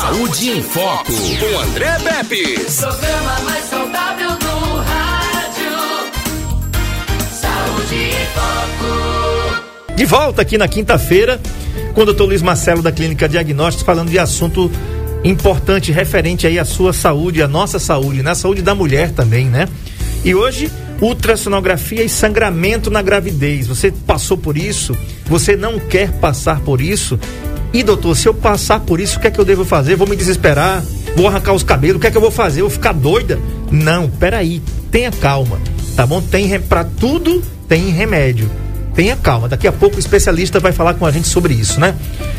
Saúde em Foco, com André Pepe. Programa mais saudável do rádio. Saúde em Foco. De volta aqui na quinta-feira, com o doutor Luiz Marcelo da Clínica Diagnósticos, falando de assunto importante referente aí à sua saúde, à nossa saúde, na saúde da mulher também, né? E hoje, ultrassonografia e sangramento na gravidez. Você passou por isso? Você não quer passar por isso? E doutor, se eu passar por isso, o que é que eu devo fazer? Vou me desesperar? Vou arrancar os cabelos? O que é que eu vou fazer? Vou ficar doida? Não, peraí, tenha calma, tá bom? Tem para tudo tem remédio. Tenha calma, daqui a pouco o especialista vai falar com a gente sobre isso, né?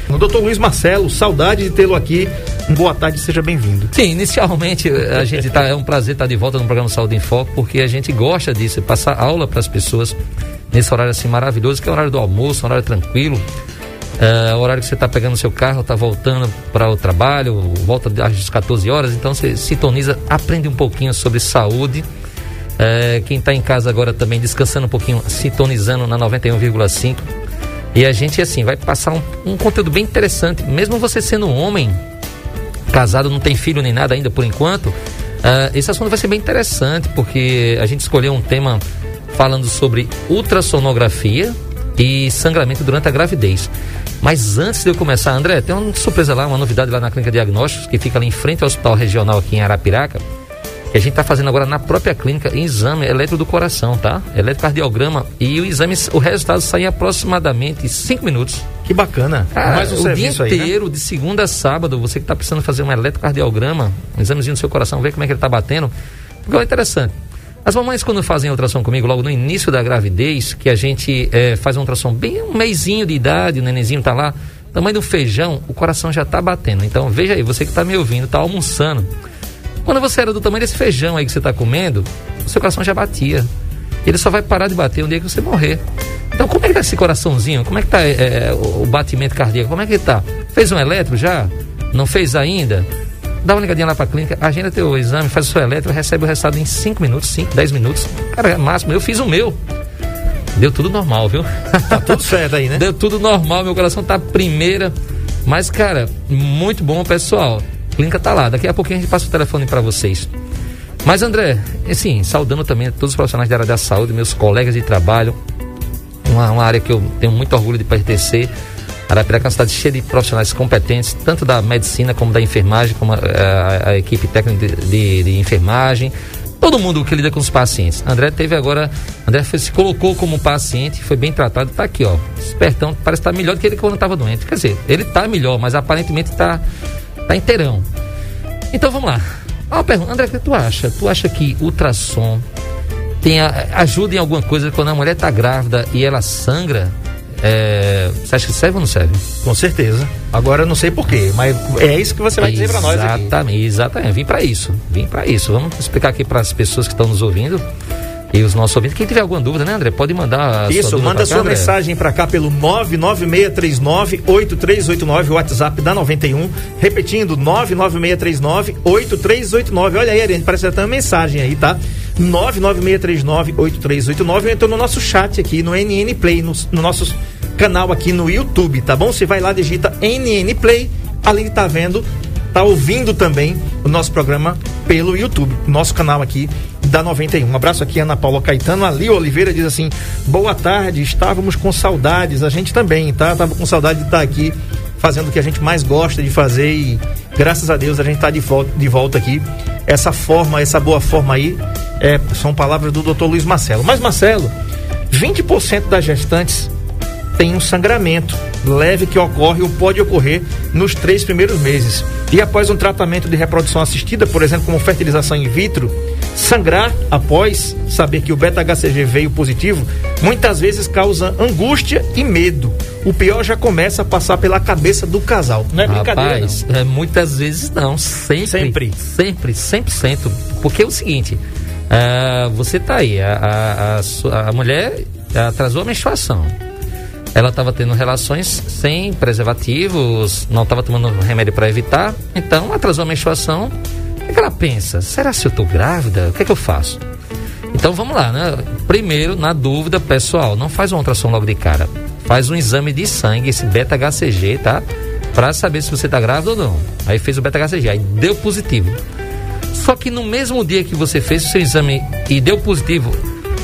O doutor Luiz Marcelo, saudade de tê-lo aqui. Boa tarde, seja bem-vindo. Sim, inicialmente a gente tá, é um prazer estar de volta no programa Saúde em Foco, porque a gente gosta disso, passar aula para as pessoas nesse horário assim maravilhoso, que é o horário do almoço, um horário tranquilo. É, o horário que você está pegando o seu carro, está voltando para o trabalho, volta às 14 horas, então você sintoniza, aprende um pouquinho sobre saúde. É, quem está em casa agora também descansando um pouquinho, sintonizando na 91,5. E a gente, assim, vai passar um, um, conteúdo bem interessante. Mesmo você sendo um homem, casado, não tem filho nem nada ainda por enquanto, uh, esse assunto vai ser bem interessante, porque a gente escolheu um tema falando sobre ultrassonografia e sangramento durante a gravidez. Mas antes de eu começar, André, tem uma surpresa lá, uma novidade lá na Clínica Diagnósticos, que fica ali em frente ao Hospital Regional aqui em Arapiraca, que a gente está fazendo agora na própria clínica exame eletro do coração, tá? Eletrocardiograma e o exame, o resultado sai em aproximadamente 5 minutos. Que bacana. Ah, Mais um o dia inteiro, aí, né? de segunda a sábado, você que está precisando fazer um eletrocardiograma, um examezinho do seu coração, ver como é que ele está batendo. Porque é interessante. As mamães, quando fazem a ultrassom comigo, logo no início da gravidez, que a gente é, faz uma ultrassom bem um mêsinho de idade, o nenenzinho tá lá, tamanho do feijão, o coração já tá batendo. Então, veja aí, você que tá me ouvindo, tá almoçando. Quando você era do tamanho desse feijão aí que você tá comendo, o seu coração já batia. Ele só vai parar de bater um dia que você morrer. Então, como é que tá esse coraçãozinho? Como é que tá é, o batimento cardíaco? Como é que tá? Fez um eletro já? Não fez ainda? Dá uma ligadinha lá pra clínica, agenda teu exame, faz o seu eletro, recebe o resultado em 5 minutos, 5, 10 minutos. Cara, é máximo. Eu fiz o meu. Deu tudo normal, viu? Tá tudo certo aí, né? Deu tudo normal, meu coração tá primeira. Mas, cara, muito bom, pessoal. A clínica tá lá. Daqui a pouquinho a gente passa o telefone para vocês. Mas, André, assim, saudando também todos os profissionais da área da saúde, meus colegas de trabalho. Uma, uma área que eu tenho muito orgulho de pertencer. Arapiraca é uma cidade cheia de profissionais competentes, tanto da medicina como da enfermagem, como a, a, a equipe técnica de, de, de, enfermagem, todo mundo que lida com os pacientes. André teve agora, André foi, se colocou como paciente, foi bem tratado, está aqui, ó, espertão, parece estar tá melhor do que ele quando estava doente. Quer dizer, ele está melhor, mas aparentemente está tá inteirão. Então vamos lá. Uma pergunta, André, o que tu acha? Tu acha que ultrassom tem a, ajuda em alguma coisa quando a mulher está grávida e ela sangra? É, você acha que serve ou não serve? Com certeza. Agora eu não sei porquê, mas é isso que você vai dizer para nós aqui. Exatamente, exatamente. Vim para isso. Vim para isso. Vamos explicar aqui para as pessoas que estão nos ouvindo e os nossos ouvintes. Quem tiver alguma dúvida, né, André? Pode mandar a Isso, sua manda sua André. mensagem para cá pelo 996398389, o WhatsApp da 91. Repetindo, 996398389. Olha aí, Ariane, parece até uma mensagem aí, tá? 996398389. Entrou no nosso chat aqui no NN Play, no, no nosso canal aqui no YouTube, tá bom? Você vai lá, digita NN Play, além de estar tá vendo, tá ouvindo também o nosso programa pelo YouTube, nosso canal aqui da 91. Um abraço aqui, Ana Paula Caetano. Ali Oliveira diz assim: boa tarde, estávamos com saudades, a gente também, tá? Tava com saudade de estar aqui fazendo o que a gente mais gosta de fazer e graças a Deus a gente está de volta, de volta aqui. Essa forma, essa boa forma aí, é, são palavras do Dr. Luiz Marcelo. Mas, Marcelo, 20% das gestantes tem um sangramento leve que ocorre ou pode ocorrer nos três primeiros meses. E após um tratamento de reprodução assistida, por exemplo, como fertilização in vitro, sangrar após saber que o beta-HCG veio positivo, muitas vezes causa angústia e medo. O pior já começa a passar pela cabeça do casal. Não é brincadeira, Rapaz, não. É, muitas vezes não. Sempre. Sempre. Sempre, 100%. Porque é o seguinte, uh, você tá aí, a, a, a, a mulher atrasou a menstruação ela estava tendo relações sem preservativos, não estava tomando remédio para evitar, então atrasou a menstruação. O que ela pensa? Será se eu estou grávida? O que é que eu faço? Então vamos lá, né? Primeiro, na dúvida, pessoal, não faz uma ultrassom logo de cara. Faz um exame de sangue, esse beta-HCG, tá? Para saber se você está grávida ou não. Aí fez o beta-HCG, aí deu positivo. Só que no mesmo dia que você fez o seu exame e deu positivo,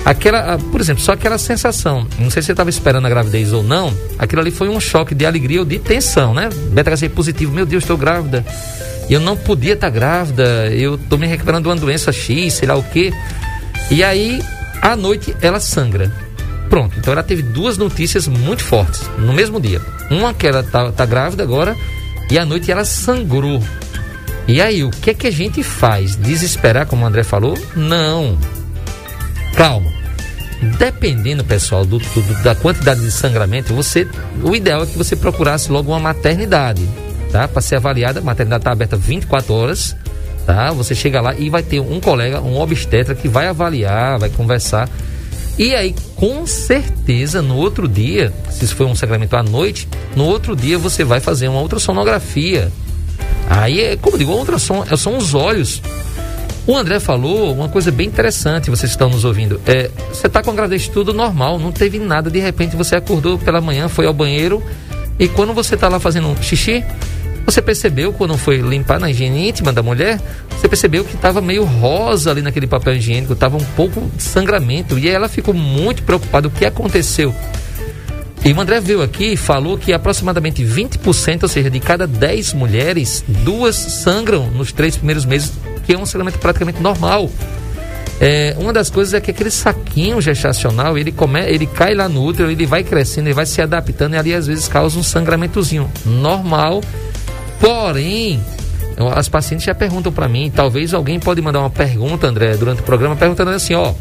aquela, por exemplo, só aquela sensação, não sei se você estava esperando a gravidez ou não, aquilo ali foi um choque de alegria ou de tensão, né? Beta-HCG positivo, meu Deus, estou grávida. Eu não podia estar grávida, eu estou me recuperando de uma doença X, sei lá o quê. E aí, à noite, ela sangra. Pronto, então ela teve duas notícias muito fortes no mesmo dia. Uma que ela tá, tá grávida agora e à noite ela sangrou. E aí, o que é que a gente faz? Desesperar, como o André falou? Não. Calma. Dependendo, pessoal, do, do, da quantidade de sangramento, você, o ideal é que você procurasse logo uma maternidade, tá? Para ser avaliada, a maternidade está aberta 24 horas, tá? Você chega lá e vai ter um colega, um obstetra que vai avaliar, vai conversar e aí, com certeza, no outro dia, se for um sangramento à noite, no outro dia você vai fazer uma ultrassonografia. Aí, é, como digo, ultrassom é, são os olhos. O André falou uma coisa bem interessante, vocês estão nos ouvindo. É, você está com a gravidez tudo normal, não teve nada, de repente você acordou pela manhã, foi ao banheiro, e quando você está lá fazendo um xixi, você percebeu quando foi limpar na higiene íntima da mulher, você percebeu que estava meio rosa ali naquele papel higiênico, estava um pouco de sangramento. E ela ficou muito preocupada. O que aconteceu? E o André veio aqui e falou que aproximadamente 20%, ou seja, de cada 10 mulheres, duas sangram nos três primeiros meses, que é um sangramento praticamente normal. É, uma das coisas é que aquele saquinho gestacional, ele, come, ele cai lá no útero, ele vai crescendo, ele vai se adaptando e ali às vezes causa um sangramentozinho normal Porém, as pacientes já perguntam para mim, talvez alguém pode mandar uma pergunta, André, durante o programa, perguntando assim, ó,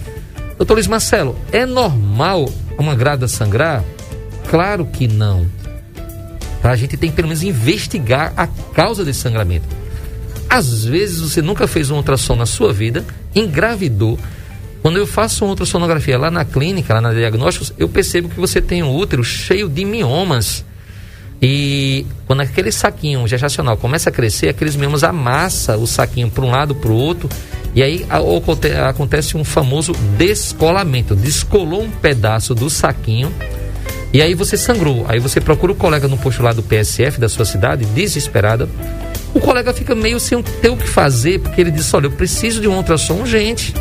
doutor Luiz Marcelo, é normal uma grávida sangrar? Claro que não. Tá? A gente tem que pelo menos investigar a causa desse sangramento. Às vezes você nunca fez um ultrassom na sua vida, engravidou. Quando eu faço uma ultrassonografia lá na clínica, lá na diagnósticos, eu percebo que você tem um útero cheio de miomas e quando aquele saquinho gestacional começa a crescer, aqueles membros amassa o saquinho para um lado para o outro e aí acontece um famoso descolamento. Descolou um pedaço do saquinho e aí você sangrou. Aí você procura o colega no posto lá do PSF da sua cidade, desesperada. O colega fica meio sem ter o que fazer, porque ele diz: Olha, eu preciso de um ultrassom urgente,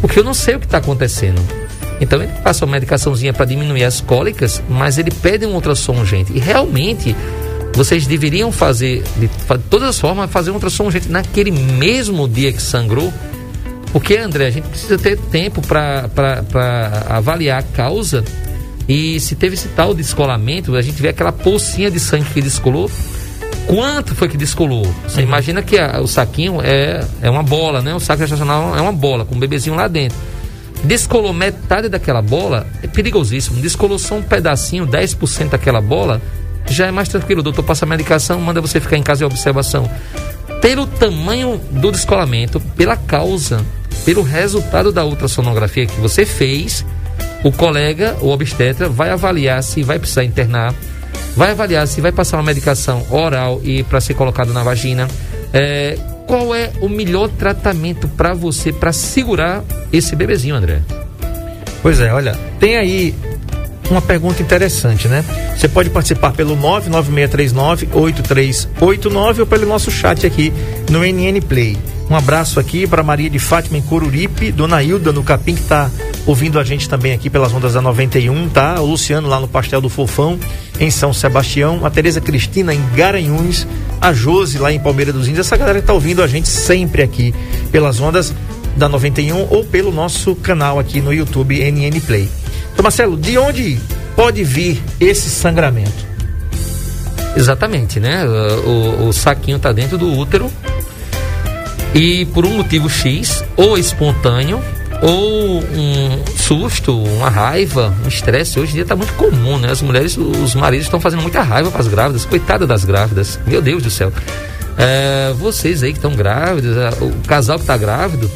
porque eu não sei o que está acontecendo. Então ele passa uma medicaçãozinha para diminuir as cólicas, mas ele pede um ultrassom urgente. E realmente vocês deveriam fazer, de, todas as formas, fazer um ultrassom urgente naquele mesmo dia que sangrou. Porque, André, a gente precisa ter tempo para avaliar a causa. E se teve esse tal descolamento, a gente vê aquela pocinha de sangue que descolou. Quanto foi que descolou? Você uhum. imagina que a, o saquinho é, é uma bola, né? O saco gestacional é uma bola, com um bebezinho lá dentro descolou metade daquela bola, é perigosíssimo. Descolou só um pedacinho, 10% daquela bola, já é mais tranquilo. O doutor passa a medicação, manda você ficar em casa em observação. Pelo tamanho do descolamento, pela causa, pelo resultado da ultrassonografia que você fez, o colega, o obstetra, vai avaliar se vai precisar internar, vai avaliar se vai passar uma medicação oral e para ser colocado na vagina. É, qual é o melhor tratamento para você para segurar esse bebezinho, André? Pois é, olha, tem aí uma pergunta interessante, né? Você pode participar pelo 996398389 ou pelo nosso chat aqui no NN Play. Um abraço aqui para Maria de Fátima em Coruripe, Dona Hilda no Capim que está ouvindo a gente também aqui pelas ondas da 91, tá? O Luciano lá no Pastel do Fofão em São Sebastião, a Tereza Cristina em Garanhuns, a Jose lá em Palmeira dos Índios, essa galera que tá ouvindo a gente sempre aqui pelas ondas da 91 ou pelo nosso canal aqui no YouTube NN Play. Então, Marcelo, de onde pode vir esse sangramento? Exatamente, né? O, o, saquinho tá dentro do útero e por um motivo X, ou espontâneo, ou um susto, uma raiva, um estresse. Hoje em dia está muito comum, né? As mulheres, os maridos estão fazendo muita raiva para as grávidas, coitada das grávidas, meu Deus do céu. É, vocês aí que estão grávidos, é, o casal que está grávido,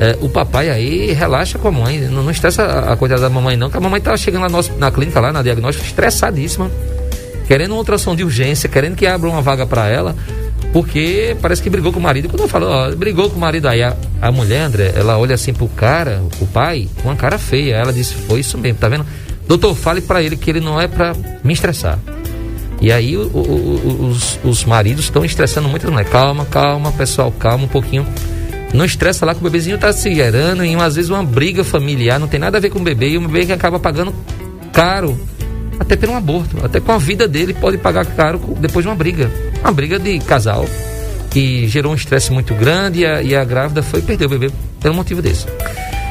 é, o papai aí relaxa com a mãe, não, não estressa a, a coitada da mamãe não, que a mamãe tá chegando lá na, clínica, lá na diagnóstica, estressadíssima, querendo uma ultrassom de urgência, querendo que abra uma vaga para ela, porque parece que brigou com o marido. Quando eu falo, ó, brigou com o marido aí, a, a mulher, André, ela olha assim pro cara, o pai, com uma cara feia. Ela disse, foi isso mesmo, tá vendo? Doutor, fale para ele que ele não é para me estressar. E aí o, o, os, os maridos estão estressando muito, né? Calma, calma, pessoal, calma um pouquinho. Não estressa lá que o bebezinho está se gerando e às vezes uma briga familiar, não tem nada a ver com o bebê, e o bebê que acaba pagando caro, até pelo um aborto, até com a vida dele pode pagar caro depois de uma briga. Uma briga de casal que gerou um estresse muito grande e a, e a grávida foi perder o bebê pelo motivo desse.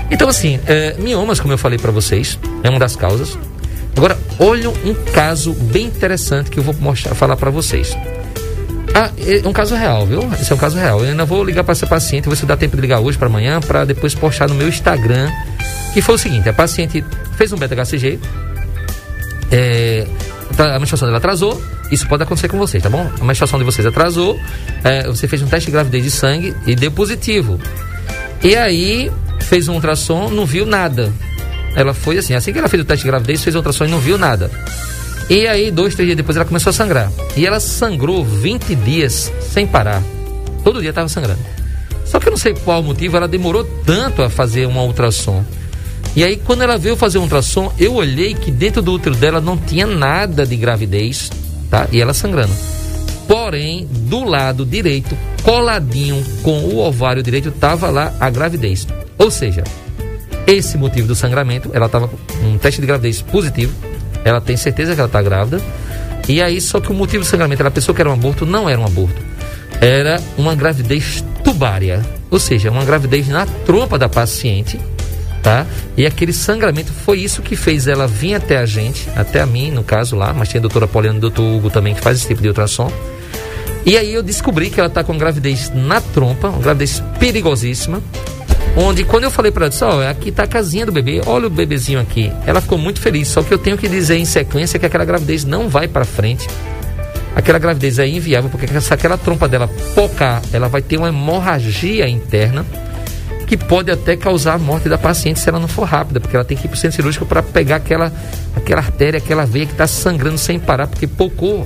Então, assim, é, miomas, como eu falei para vocês, é uma das causas. Agora, olha um caso bem interessante que eu vou mostrar, falar para vocês. Ah, é um caso real, viu? Esse é um caso real. Eu ainda vou ligar para essa paciente, vou ver dá tempo de ligar hoje para amanhã, para depois postar no meu Instagram. Que foi o seguinte: a paciente fez um beta-HCG, é, a menstruação dela atrasou. Isso pode acontecer com vocês, tá bom? A menstruação de vocês atrasou, é, você fez um teste de gravidez de sangue e deu positivo. E aí fez um ultrassom, não viu nada. Ela foi assim, assim que ela fez o teste de gravidez, fez o ultrassom e não viu nada. E aí, dois, três dias depois, ela começou a sangrar. E ela sangrou 20 dias sem parar. Todo dia estava sangrando. Só que eu não sei qual motivo, ela demorou tanto a fazer uma ultrassom. E aí, quando ela veio fazer um ultrassom, eu olhei que dentro do útero dela não tinha nada de gravidez, tá? E ela sangrando. Porém, do lado direito, coladinho com o ovário direito, estava lá a gravidez. Ou seja, esse motivo do sangramento, ela estava com um teste de gravidez positivo, ela tem certeza que ela está grávida. E aí, só que o motivo do sangramento, ela pensou que era um aborto, não era um aborto. Era uma gravidez tubária, ou seja, uma gravidez na trompa da paciente, tá? E aquele sangramento foi isso que fez ela vir até a gente, até a mim, no caso lá, mas tem a doutora Poliana e o doutor Hugo também que faz esse tipo de ultrassom. E aí eu descobri que ela está com gravidez na trompa, uma gravidez perigosíssima, Onde, quando eu falei para ela, disse, oh, aqui tá a casinha do bebê, olha o bebezinho aqui. Ela ficou muito feliz, só que eu tenho que dizer em sequência que aquela gravidez não vai para frente. Aquela gravidez é inviável, porque se aquela trompa dela pocar, ela vai ter uma hemorragia interna que pode até causar a morte da paciente se ela não for rápida, porque ela tem que ir para o centro cirúrgico para pegar aquela, aquela artéria, aquela veia que está sangrando sem parar, porque pocou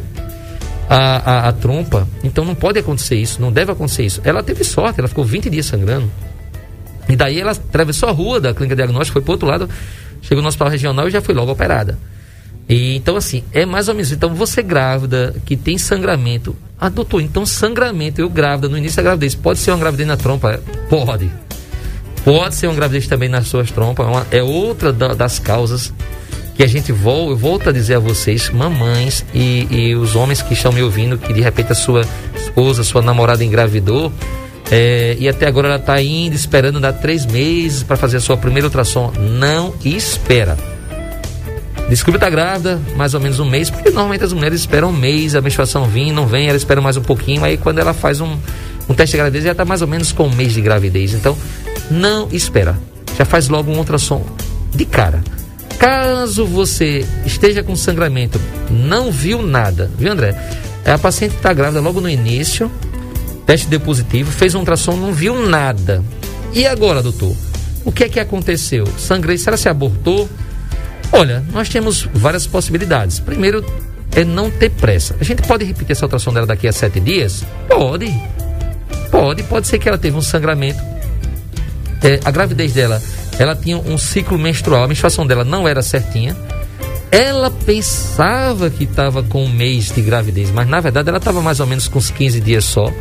a, a, a, trompa. Então não pode acontecer isso, não deve acontecer isso. Ela teve sorte, ela ficou 20 dias sangrando. E daí ela atravessou a rua da clínica diagnóstica, foi para outro lado, chegou no hospital regional e já foi logo operada. E, então, assim, é mais ou menos. Então, você grávida, que tem sangramento. Ah, doutor, então sangramento, eu grávida, no início da gravidez, pode ser uma gravidez na trompa? Pode. Pode ser uma gravidez também nas suas trompas. É, uma, é outra da, das causas que a gente volta, eu volto a dizer a vocês, mamães e, e os homens que estão me ouvindo, que de repente a sua esposa, sua namorada engravidou é, e até agora ela está indo, esperando dar três meses para fazer a sua primeira ultrassom. Não espera. Descobre que está grávida, mais ou menos um mês, porque normalmente as mulheres esperam um mês, a menstruação vir, não vem, ela espera mais um pouquinho, aí quando ela faz um, um teste de gravidez, já está mais ou menos com um mês de gravidez. Então, não espera. Já faz logo um ultrassom de cara. Caso você esteja com sangramento, não viu nada, viu André? A paciente está grávida logo no início, teste deu positivo, fez um ultrassom, não viu nada. E agora, doutor? O que é que aconteceu? Sangrei, será que se abortou? Olha, nós temos várias possibilidades. Primeiro, é não ter pressa. A gente pode repetir essa ultrassom dela daqui a sete dias? Pode. Pode, pode ser que ela teve um sangramento. É, a gravidez dela, ela tinha um ciclo menstrual, a menstruação dela não era certinha. Ela pensava que estava com um mês de gravidez, mas na verdade ela estava mais ou menos com uns 15 dias só.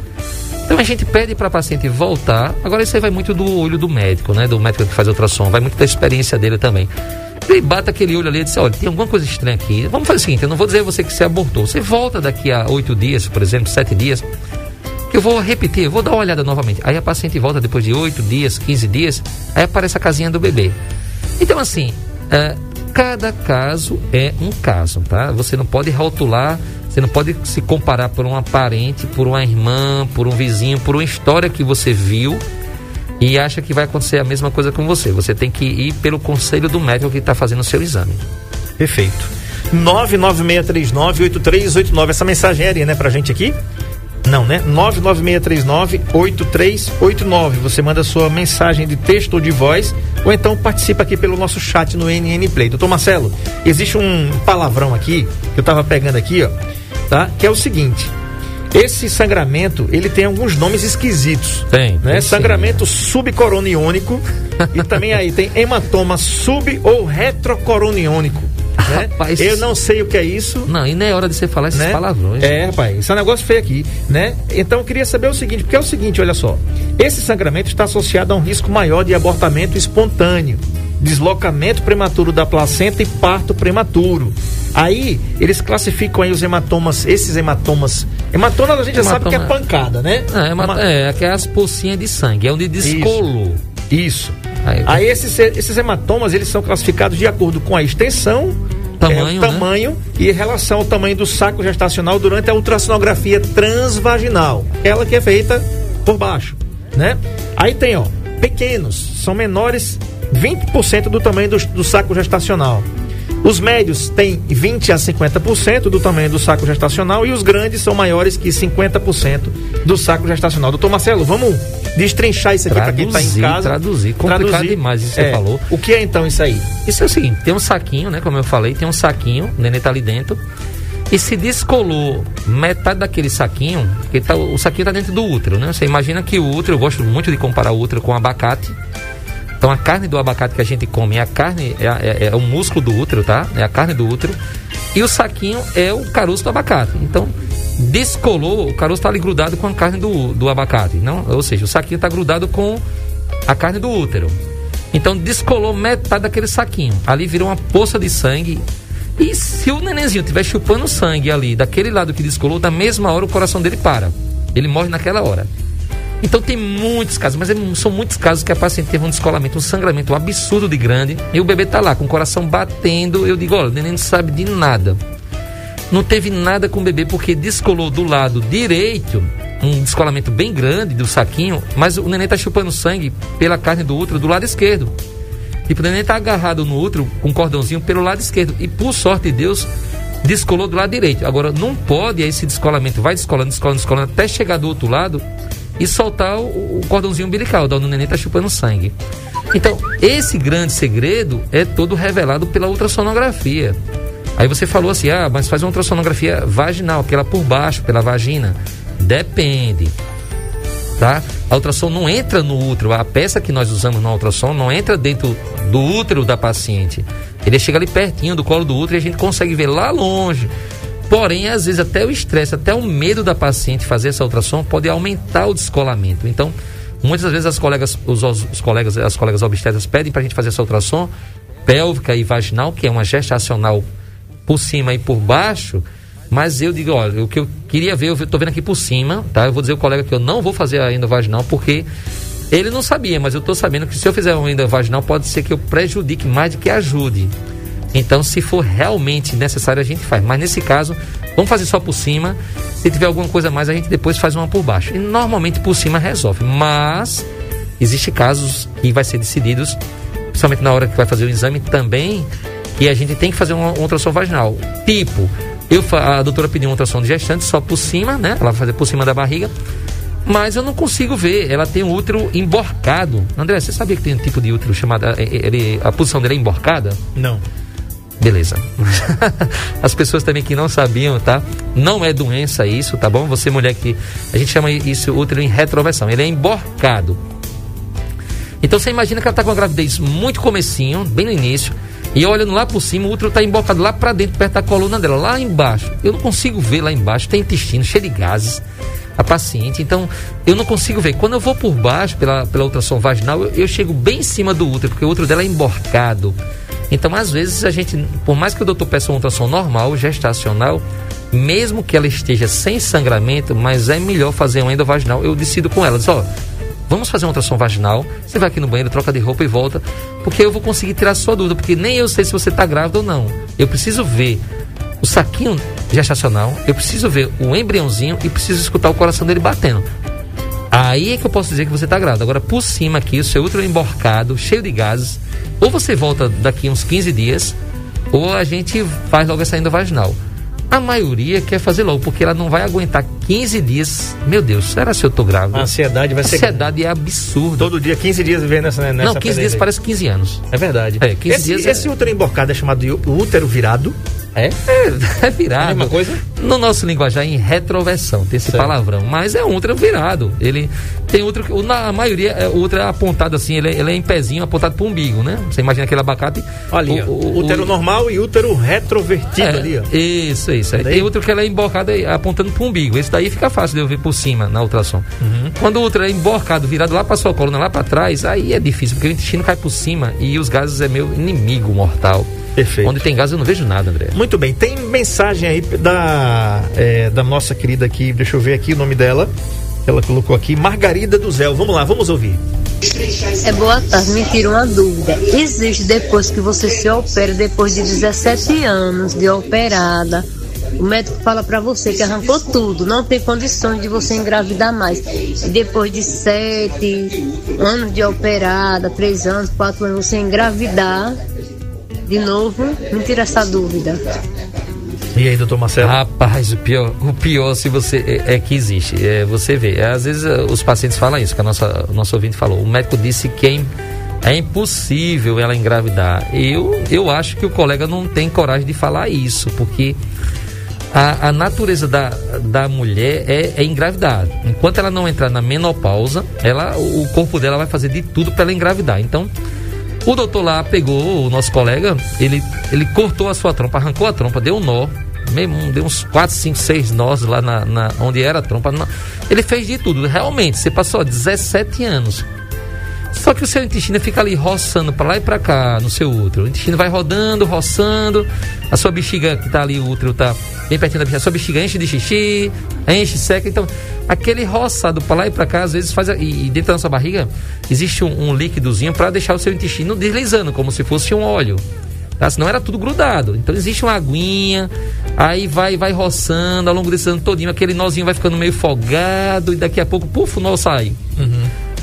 Então a gente pede para a paciente voltar. Agora isso aí vai muito do olho do médico, né? Do médico que faz ultrassom, vai muito da experiência dele também. Ele bata aquele olho ali e diz: olha, tem alguma coisa estranha aqui. Vamos fazer o seguinte: eu não vou dizer a você que você abortou. Você volta daqui a oito dias, por exemplo, sete dias, eu vou repetir, vou dar uma olhada novamente. Aí a paciente volta depois de oito dias, quinze dias, aí aparece a casinha do bebê. Então, assim, é, Cada caso é um caso, tá? Você não pode rotular, você não pode se comparar por um parente, por uma irmã, por um vizinho, por uma história que você viu e acha que vai acontecer a mesma coisa com você. Você tem que ir pelo conselho do médico que está fazendo o seu exame. Perfeito. 996398389. Essa mensagem é, né, pra gente aqui? Não, né? 996398389. Você manda sua mensagem de texto ou de voz, ou então participa aqui pelo nosso chat no NN Play. Doutor Marcelo, existe um palavrão aqui, que eu tava pegando aqui, ó, tá? Que é o seguinte. Esse sangramento, ele tem alguns nomes esquisitos. Tem. Né? tem sangramento sim. subcoroniônico e também aí tem hematoma sub ou retrocoroniônico. Né? Rapaz. Eu não sei o que é isso. Não, e nem é hora de você falar esses né? palavrões. É, rapaz, isso é um negócio feio aqui, né? Então eu queria saber o seguinte, porque é o seguinte, olha só. Esse sangramento está associado a um risco maior de abortamento espontâneo, deslocamento prematuro da placenta e parto prematuro. Aí, eles classificam aí os hematomas, esses hematomas. Hematomas a gente já sabe que é Hematoma- pancada, né? É, é, Uma- é aquelas pocinhas de sangue, é onde descolou. Isso. Aí- Aí, esses, esses hematomas, eles são classificados de acordo com a extensão, Tamanho, é, né? o tamanho e em relação ao tamanho do saco gestacional durante a ultrassonografia transvaginal, aquela que é feita por baixo, né? Aí tem, ó, pequenos, são menores 20% do tamanho do, do saco gestacional. Os médios têm 20 a 50% do tamanho do saco gestacional e os grandes são maiores que 50% do saco gestacional. Doutor Marcelo, vamos destrinchar isso aqui para quem está em Traduzir, casa. traduzir. Complicado demais isso que você falou. O que é então isso aí? Isso é o seguinte, tem um saquinho, né? Como eu falei, tem um saquinho, o neném tá ali dentro. E se descolou metade daquele saquinho, porque tá, o saquinho tá dentro do útero, né? Você imagina que o útero, eu gosto muito de comparar o útero com o abacate. Então a carne do abacate que a gente come é a carne, é, é- é o músculo do útero, tá? É a carne do útero. E o saquinho é o caroço do abacate. Então, descolou, o caroço tá ali grudado com a carne do, do abacate. Não? Ou seja, o saquinho tá grudado com a carne do útero. Então descolou metade daquele saquinho. Ali virou uma poça de sangue. E se o nenenzinho estiver chupando sangue ali, daquele lado que descolou, da mesma hora o coração dele para. Ele morre naquela hora. Então tem muitos casos, mas é- são muitos casos que a paciente teve um descolamento, um sangramento um absurdo de grande, e o bebê tá lá com o coração batendo. Eu digo, olha, o neném não sabe de nada. Não teve nada com o bebê porque descolou do lado direito, um descolamento bem grande do saquinho, mas o neném tá chupando sangue pela carne do útero do lado esquerdo. Tipo, o neném tá agarrado no útero com um cordãozinho pelo lado esquerdo. E por sorte de Deus, descolou do lado direito. Agora, não pode esse descolamento, vai descolando, descolando, descolando, até chegar do outro lado e soltar o, o cordãozinho umbilical, da onde o neném tá chupando sangue. Então, esse grande segredo é todo revelado pela ultrassonografia. Aí você falou assim, ah, mas faz uma ultrassonografia vaginal, aquela por baixo, pela vagina. Depende tá? A ultrassom não entra no útero, a peça que nós usamos na ultrassom não entra dentro do útero da paciente. Ele chega ali pertinho do colo do útero e a gente consegue ver lá longe. Porém, às vezes até o estresse, até o medo da paciente fazer essa ultrassom pode aumentar o descolamento. Então, muitas vezes as colegas, os, os colegas, as colegas obstetras pedem para a gente fazer essa ultrassom pélvica e vaginal, que é uma gestacional por cima e por baixo, mas eu digo, olha, o que eu queria ver, eu estou vendo aqui por cima, tá? Eu vou dizer ao colega que eu não vou fazer a endovaginal porque ele não sabia, mas eu estou sabendo que se eu fizer uma endovaginal pode ser que eu prejudique mais do que ajude. Então, se for realmente necessário, a gente faz. Mas nesse caso, vamos fazer só por cima. Se tiver alguma coisa a mais, a gente depois faz uma por baixo. E normalmente por cima resolve. Mas existe casos que vai ser decididos, principalmente na hora que vai fazer o exame também, que a gente tem que fazer uma, uma ultrassom vaginal. Tipo, eu, a doutora pediu uma ultrassom de gestante só por cima, né? Ela vai fazer por cima da barriga. Mas eu não consigo ver. Ela tem um útero emborcado. André, você sabia que tem um tipo de útero chamado. eh, Ele, a posição dele é emborcada? Não. Beleza. As pessoas também que não sabiam, tá? Não é doença isso, tá bom? Você mulher que a gente chama isso útero em retroversão. Ele é emborcado. Então você imagina que ela tá com a gravidez muito comecinho, bem no início, e olhando lá por cima, o útero tá embocado lá para dentro, perto da coluna dela, lá embaixo. Eu não consigo ver lá embaixo, tem intestino cheio de gases. A paciente, então eu não consigo ver. Quando eu vou por baixo, pela, pela ultrassom vaginal, eu, eu chego bem em cima do útero, porque o útero dela é emborcado. Então, às vezes, a gente, por mais que o doutor peça uma ultrassom normal, gestacional, mesmo que ela esteja sem sangramento, mas é melhor fazer uma endovaginal, eu decido com ela, diz, ó, vamos fazer uma ultrassom vaginal, você vai aqui no banheiro, troca de roupa e volta, porque eu vou conseguir tirar sua dúvida, porque nem eu sei se você está grávida ou não. Eu preciso ver o saquinho gestacional, eu preciso ver o embriãozinho e preciso escutar o coração dele batendo. Aí é que eu posso dizer que você está grávida. Agora, por cima aqui, o seu útero emborcado, cheio de gases, ou você volta daqui uns 15 dias, ou a gente faz logo essa endovaginal. A maioria quer fazer logo, porque ela não vai aguentar 15 dias. Meu Deus, será se eu tô grávida? A ansiedade vai A ser. ansiedade é absurda. Todo dia, 15 dias vivendo nessa, nessa não, 15 dias parece 15 anos. É verdade. É, 15 esse, dias é- esse útero emborcado é chamado de útero virado? É, é, é virado. É a mesma coisa? no nosso linguajar em retroversão, tem esse Certo. palavrão, mas é um útero virado. Ele tem que- na a maioria é útero é apontado assim, ele, é- ele é em pezinho apontado para o umbigo, né? Você imagina aquele abacate. Ali, ó, útero normal e útero retrovertido é, ali, ó. Isso, isso. Daí? tem outro que ela é emborcada e apontando para o umbigo. Esse daí fica fácil de eu ver por cima na ultrassom. Uhum. Quando o outro é emborcado, virado lá para sua coluna, lá para trás, aí é difícil, porque o intestino cai por cima e os gases é meu inimigo mortal. Perfeito. Onde tem gás eu não vejo nada, André. Muito bem, tem mensagem aí da, é, da nossa querida aqui, deixa eu ver aqui o nome dela. Ela colocou aqui, Margarida do Zéu. Vamos lá, vamos ouvir. É boa tarde, me tira uma dúvida. Existe depois que você se opera, depois de 17 anos de operada, o médico fala pra você que arrancou tudo, não tem condições de você engravidar mais. E depois de 7 anos de operada, 3 anos, 4 anos, você engravidar de novo, me tira essa dúvida. E aí, doutor Marcelo? Rapaz, o pior, o pior se você é, é que existe. É, você vê, é, às vezes eh, os pacientes falam isso, que a nossa, o nosso ouvinte falou. O médico disse que é, é impossível ela engravidar. Eu, eu acho que o colega não tem coragem de falar isso, porque a, a natureza da, da mulher é, é engravidar. Enquanto ela não entrar na menopausa, ela, o corpo dela vai fazer de tudo para ela engravidar. Então, o doutor lá pegou o nosso colega, ele, ele cortou a sua trompa, arrancou a trompa, deu um nó, mesmo, deu uns 4, 5, 6 nós lá na, na- onde era a trompa. Ele fez de tudo, realmente. Você passou 17 anos. Só que o seu intestino fica ali roçando para lá e para cá no seu útero. O intestino vai rodando, roçando. A sua bexiga que tá ali, o útero tá bem pertinho da bexiga. A sua bexiga enche de xixi, enche, seca. Então, aquele roçado para lá e para cá, às vezes faz. E, dentro da nossa barriga existe um, um líquidozinho para deixar o seu intestino deslizando, como se fosse um óleo. Tá? Senão era tudo grudado. Então existe uma aguinha, aí vai vai roçando ao longo desse ano todinho, aquele nozinho vai ficando meio folgado e daqui a pouco, puf, o nó sai.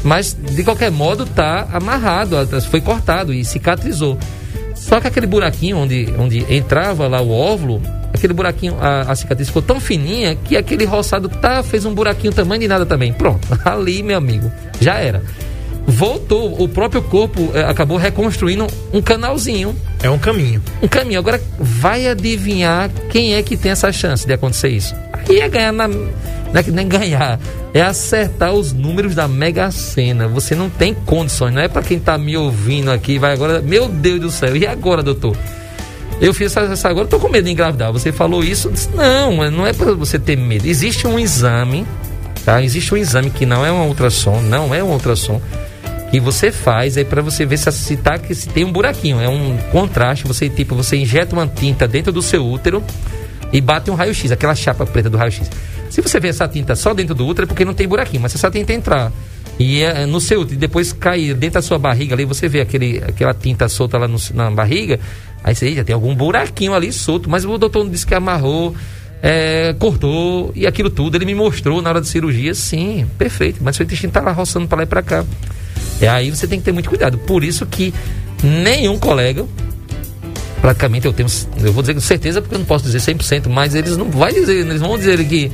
Mas, de qualquer modo, tá amarrado, foi cortado e cicatrizou. Só que aquele buraquinho onde, onde entrava lá o óvulo, aquele buraquinho, a, a cicatriz ficou tão fininha que aquele roçado tá, fez um buraquinho tamanho de nada também. Pronto, ali, meu amigo, já era. Voltou, o próprio corpo eh, acabou reconstruindo um canalzinho, É um caminho. um caminho. Agora, vai adivinhar quem é que tem essa chance de acontecer isso? Aí é ganhar na. Não é que nem ganhar, é acertar os números da Mega Sena. Você não tem condições, não é para quem tá me ouvindo aqui, vai agora. Meu Deus do céu, e agora, doutor? Eu fiz essa, essa agora, tô com medo de engravidar. Você falou isso? Disse, não, não é para você ter medo. Existe um exame, tá? Existe um exame que não é um ultrassom, não é um ultrassom que você faz aí para você ver se, se, tá, que se tem um buraquinho. É um contraste. Você tipo você injeta uma tinta dentro do seu útero e bate um raio-x, aquela chapa preta do raio-x. Se você vê essa tinta só dentro do útero é porque não tem buraquinho, mas se essa tinta entrar e é no seu útero e depois cair dentro da sua barriga ali, você vê aquele, aquela tinta solta lá no- na barriga, aí você já tem algum buraquinho ali solto, mas o doutor disse que amarrou. é, cortou e aquilo tudo, ele me mostrou na hora de cirurgia, sim, perfeito, mas seu intestino tá lá roçando para lá e para cá. É aí você tem que ter muito cuidado. Por isso que nenhum colega, praticamente eu tenho, eu vou dizer com certeza porque eu não posso dizer 100%, mas eles não vai dizer, eles vão dizer que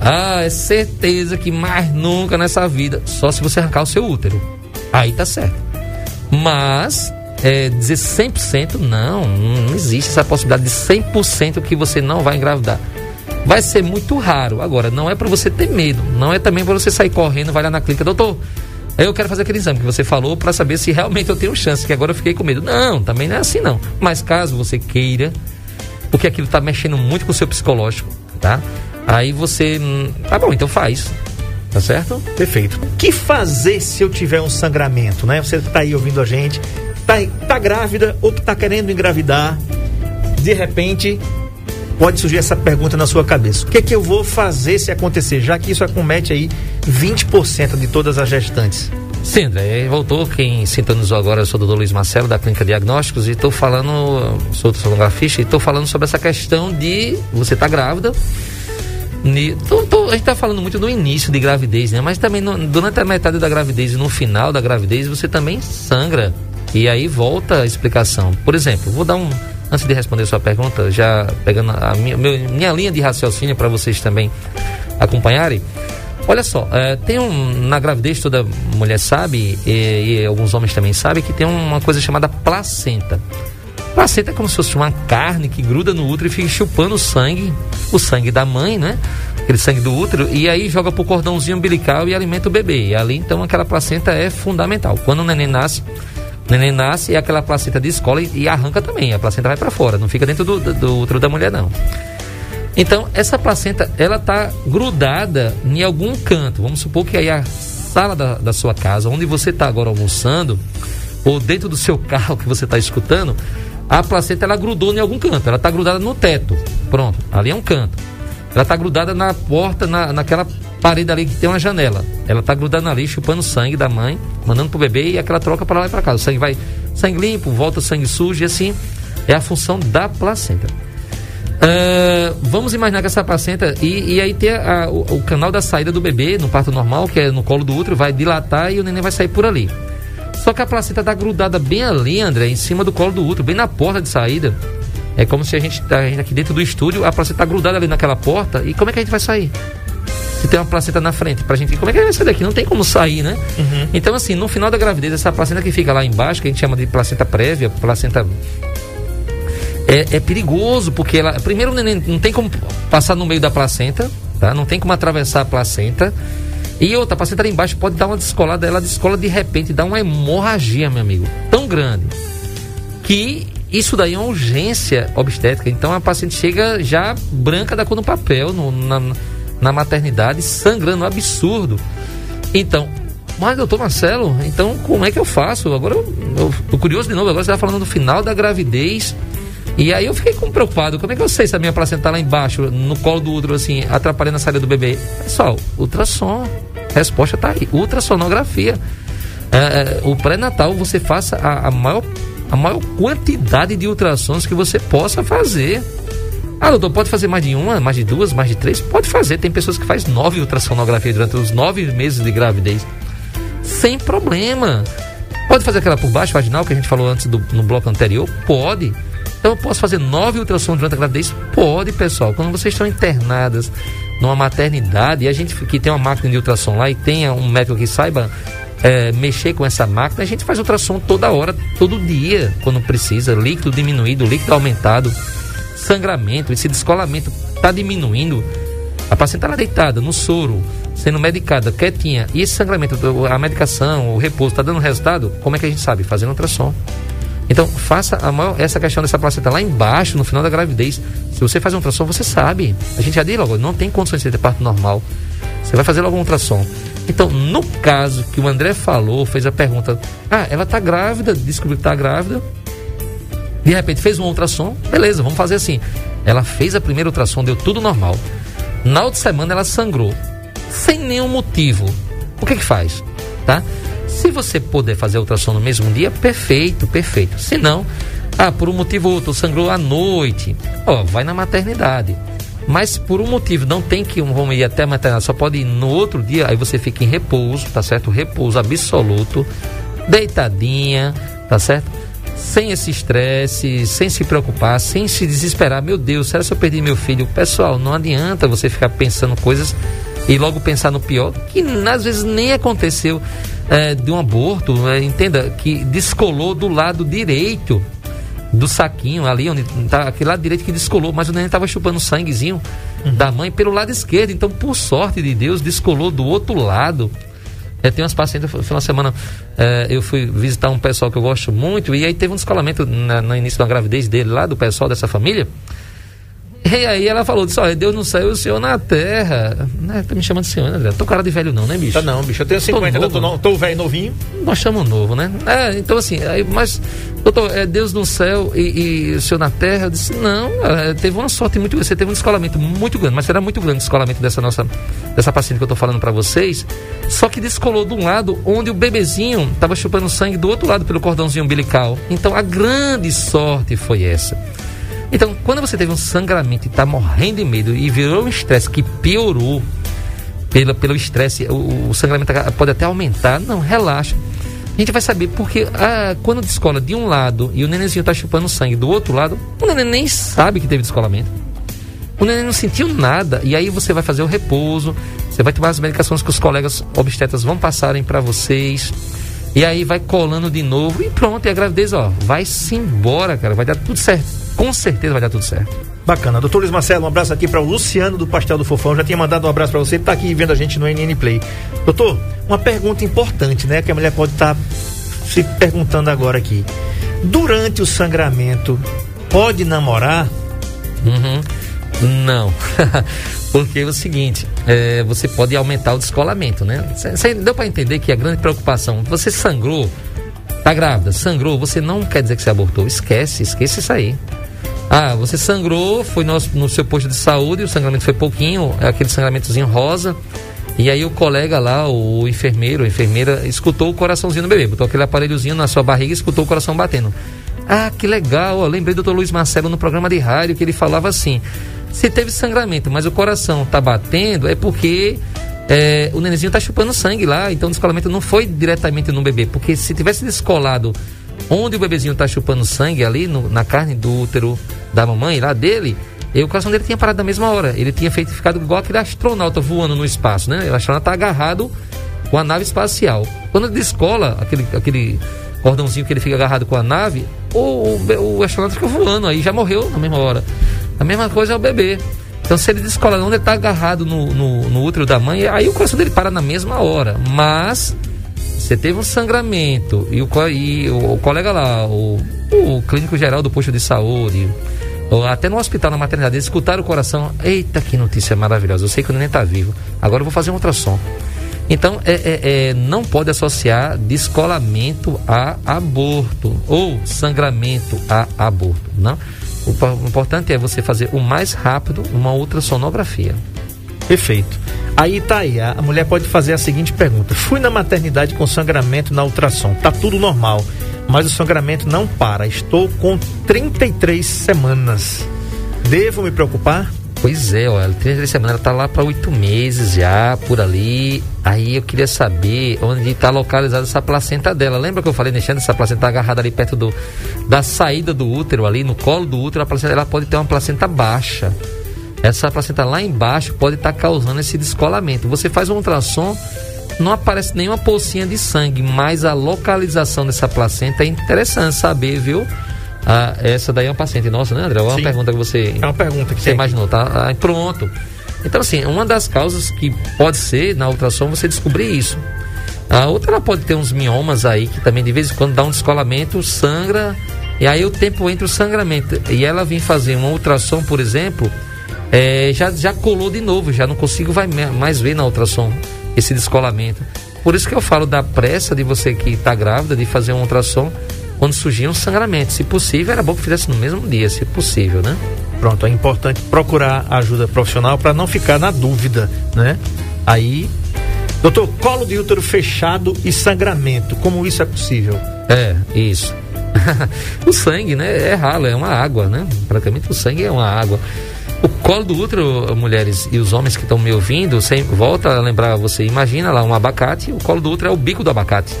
ah, é certeza que mais nunca nessa vida, só se você arrancar o seu útero. Aí tá certo. Mas é, dizer 100% não, não existe essa possibilidade de 100% que você não vai engravidar. Vai ser muito raro. Agora, não é para você ter medo, não é também para você sair correndo, vai lá na clínica, doutor. Eu quero fazer aquele exame que você falou para saber se realmente eu tenho chance, que agora eu fiquei com medo. Não, também não é assim não. Mas caso você queira, porque aquilo tá mexendo muito com o seu psicológico, tá? Aí você, hum, tá bom, então faz. Tá certo? Perfeito. O que fazer se eu tiver um sangramento, né? Você tá aí ouvindo a gente, tá, tá grávida ou tá querendo engravidar, de repente pode surgir essa pergunta na sua cabeça. O que é que eu vou fazer se acontecer, já que isso acomete aí 20% de todas as gestantes? Sim, André, voltou. Quem sintonizou agora, eu sou o doutor Luiz Marcelo, da Clínica Diagnósticos, e estou falando, sou sonografista, e estou falando sobre essa questão de você tá grávida. Ni- tô- tô- a gente está falando muito do início de gravidez, né? Mas também no- durante a metade da gravidez e no final da gravidez você também sangra. E aí volta a explicação. Por exemplo, vou dar um. Antes de responder sua pergunta, já pegando a minha, minha linha de raciocínio para vocês também acompanharem. Olha só, eh, tem um. Na gravidez, toda mulher sabe, e, e alguns homens também sabem, que tem uma coisa chamada placenta. Placenta é como se fosse uma carne que gruda no útero e fica chupando o sangue o sangue da mãe, né? Aquele sangue do útero, e aí joga pro cordãozinho umbilical e alimenta o bebê. E ali, então, aquela placenta é fundamental. Quando o neném nasce, neném nasce e aquela placenta de escola e, e arranca também. A placenta vai para fora, não fica dentro do, do, do útero da mulher, não. Então, essa placenta, ela tá grudada em algum canto. Vamos supor que aí a sala da, da sua casa, onde você está agora almoçando, ou dentro do seu carro que você está escutando, a placenta ela grudou em algum canto. Ela está grudada no teto. Pronto, ali é um canto. Ela está grudada na porta, na, naquela parede ali que tem uma janela. Ela está grudada ali, chupando sangue da mãe, mandando pro bebê e aquela troca para lá e para cá. O sangue vai, sangue limpo, volta sangue sujo e assim é a função da placenta. Uh, vamos imaginar que essa placenta e, e aí tem a, o, o, canal da saída do bebê no parto normal, que é no colo do útero, vai dilatar e o neném vai sair por ali. Só que a placenta está grudada bem ali, André, em cima do colo do útero, bem na porta de saída. É como se a gente, tá, a gente aqui dentro do estúdio, a placenta está grudada ali naquela porta. E como é que a gente vai sair? Tem uma placenta na frente pra gente, como é que vai sair daqui? Não tem como sair, né? Uhum. Então, assim, no final da gravidez, essa placenta que fica lá embaixo, que a gente chama de placenta prévia, placenta é, é, perigoso, porque ela. Primeiro, o neném não tem como passar no meio da placenta, tá? Não tem como atravessar a placenta. E outra, a placenta ali embaixo pode dar uma descolada, ela descola de repente, dá uma hemorragia, meu amigo, tão grande. Que isso daí é uma urgência obstétrica. Então a paciente chega já branca da cor no papel, no, na, na maternidade, sangrando, absurdo. Então, mas doutor Marcelo, então como é que eu faço? Agora eu, eu curioso de novo, agora você está falando do final da gravidez e aí eu fiquei preocupado. Como é que eu sei se a minha placenta tá lá embaixo, no colo do útero, assim, atrapalhando a saída do bebê? Pessoal, ultrassom. Resposta tá aí. Ultrassonografia. É, é, o pré-natal você faça a, a, maior, a maior quantidade de ultrassons que você possa fazer. Ah, doutor, pode fazer mais de uma, mais de duas, mais de três? Pode fazer. Tem pessoas que fazem nove ultrassonografias durante os nove meses de gravidez. Sem problema. Pode fazer aquela por baixo, vaginal, que a gente falou antes do, no bloco anterior? Pode. Então eu posso fazer nove ultrassons durante a gravidez? Pode, pessoal. Quando vocês estão internadas numa maternidade e a gente que tem uma máquina de ultrassom lá e tenha um médico que saiba é, mexer com essa máquina, a gente faz ultrassom toda hora, todo dia, quando precisa. Líquido diminuído, líquido aumentado, sangramento, esse descolamento está diminuindo. A paciente está deitada no soro, sendo medicada, quietinha, e esse sangramento, a medicação, o repouso, está dando resultado? Como é que a gente sabe? Fazendo ultrassom. Então, faça a maior, essa questão dessa placenta lá embaixo, no final da gravidez. Se você faz um ultrassom, você sabe. A gente já diz logo, não tem condições de ter parto normal. Você vai fazer logo um ultrassom. Então, no caso que o André falou, fez a pergunta: ah, ela está grávida, descobriu que está grávida. De repente fez um ultrassom, beleza, vamos fazer assim. Ela fez a primeira ultrassom, deu tudo normal. Na outra semana ela sangrou, sem nenhum motivo. O que que faz? Tá? Se você puder fazer a ultrassom no mesmo dia, perfeito, perfeito. Se não, ah, por um motivo ou outro, sangrou à noite, ó, vai na maternidade. Mas por um motivo não tem que vamos ir até a maternidade, só pode ir no outro dia, aí você fica em repouso, tá certo? Repouso absoluto, deitadinha, tá certo? Sem esse estresse, sem se preocupar, sem se desesperar. Meu Deus, será que eu perdi meu filho? Pessoal, não adianta você ficar pensando coisas e logo pensar no pior, que às vezes nem aconteceu é, de um aborto, é, entenda, que descolou do lado direito do saquinho, ali onde tá aquele lado direito que descolou, mas o neném estava chupando sanguezinho uhum. da mãe pelo lado esquerdo. Então, por sorte de Deus, descolou do outro lado. É, tem umas pacientes, no final de semana é, eu fui visitar um pessoal que eu gosto muito, e aí teve um descolamento na, no início da gravidez dele, lá do pessoal dessa família. E aí ela falou, disse, olha, Deus não saiu o Senhor na terra. Né? Tá me chamando de Senhor, né, André? Tô cara de velho não, né, bicho? Tá não, bicho. Eu tenho 50, tô, tô, tô velho novinho. Nós chamamos novo, né? É, então assim, aí, mas, doutor, é Deus no céu e, e o Senhor na terra? Eu disse, não, é, teve uma sorte muito grande. Você teve um descolamento muito grande, mas será muito grande o descolamento dessa nossa, dessa paciente que eu tô falando para vocês. Só que descolou de um lado onde o bebezinho tava chupando sangue do outro lado pelo cordãozinho umbilical. Então a grande sorte foi essa. Então, quando você teve um sangramento e está morrendo de medo e virou um estresse que piorou pelo, pelo estresse, o, o, sangramento pode até aumentar, não, relaxa. A gente vai saber porque ah, quando descola de um lado e o nenenzinho está chupando sangue do outro lado, o neném nem sabe que teve descolamento. O neném não sentiu nada. E aí você vai fazer o repouso, você vai tomar as medicações que os colegas obstetras vão passarem para vocês. E aí vai colando de novo e pronto, e a gravidez, ó, vai-se embora, cara, vai dar tudo certo com certeza vai dar tudo certo. Bacana. Doutor Luiz Marcelo, um abraço aqui para o Luciano do Pastel do Fofão. Já tinha mandado um abraço para você, ele está aqui vendo a gente no NN Play. Doutor, uma pergunta importante, né? Que a mulher pode estar tá se perguntando agora aqui. Durante o sangramento, pode namorar? Uhum. Não. Porque é o seguinte, é, você pode aumentar o descolamento, né? Cê, deu para entender que a grande preocupação, você sangrou, tá grávida, sangrou, você não quer dizer que você abortou. Esquece, esquece isso aí. Ah, você sangrou, foi no, no seu posto de saúde, o sangramento foi pouquinho, é aquele sangramentozinho rosa. E aí o colega lá, o enfermeiro, a enfermeira, escutou o coraçãozinho do bebê, botou aquele aparelhozinho na sua barriga e escutou o coração batendo. Ah, que legal, ó, lembrei do Dr. Luiz Marcelo no programa de rádio que ele falava assim: se teve sangramento, mas o coração tá batendo, é porque é, o nenenzinho tá chupando sangue lá, então o descolamento não foi diretamente no bebê, porque se tivesse descolado onde o bebezinho está chupando sangue ali no, na carne do útero da mamãe, lá dele, e o coração dele tinha parado na mesma hora. Ele tinha feito ficado igual aquele astronauta voando no espaço, né? O astronauta está agarrado com a nave espacial. Quando ele descola aquele, aquele cordãozinho que ele fica agarrado com a nave, o, o, o astronauta fica voando aí, já morreu na mesma hora. A mesma coisa é o bebê. Então, se ele descola onde ele está agarrado no, no, no útero da mãe, aí o coração dele para na mesma hora. Mas você teve um sangramento e o, e o, o colega lá, o, o, clínico geral do posto de saúde, ou até no hospital, na maternidade, escutaram o coração. Eita, que notícia maravilhosa! Eu sei que o neném está vivo. Agora eu vou fazer um ultrassom. Então, é, é, é, não pode associar descolamento a aborto ou sangramento a aborto. Não? O, o importante é você fazer o mais rápido uma ultrassonografia. Perfeito. Aí tá aí, a mulher pode fazer a seguinte pergunta: Fui na maternidade com sangramento na ultrassom, tá tudo normal, mas o sangramento não para. Estou com 33 semanas. Devo me preocupar? Pois é, olha, 33 semanas, ela tá lá para oito meses já, por ali. Aí eu queria saber onde está localizada essa placenta dela. Lembra que eu falei, deixando essa placenta tá agarrada ali perto do, da saída do útero, ali no colo do útero, a placenta ela pode ter uma placenta baixa essa placenta lá embaixo pode estar tá causando esse descolamento. Você faz um ultrassom, não aparece nenhuma pocinha de sangue, mas a localização dessa placenta é interessante saber, viu? Ah, essa daí é uma paciente nossa, né, André? É uma Sim. pergunta que você. É uma pergunta que você imaginou, tá? Ah, pronto. Então, assim, uma das causas que pode ser na ultrassom você descobrir isso. A outra ela pode ter uns miomas aí que também de vez em quando dá um descolamento, sangra, e aí o tempo entre o sangramento. E ela vem fazer uma ultrassom, por exemplo, é, já, já colou de novo, já não consigo vai mais ver na ultrassom esse descolamento. Por isso que eu falo da pressa de você que está grávida de fazer um ultrassom quando surgir um sangramento. Se possível, era bom que fizesse no mesmo dia, se possível, né? Pronto, é importante procurar ajuda profissional para não ficar na dúvida, né? Aí, doutor, colo de útero fechado e sangramento, como isso é possível? É, isso. o sangue, né, é ralo, é uma água, né? Praticamente o sangue é uma água. O colo do útero, mulheres e os homens que estão me ouvindo, volta a lembrar você, imagina lá um abacate, o colo do útero é o bico do abacate.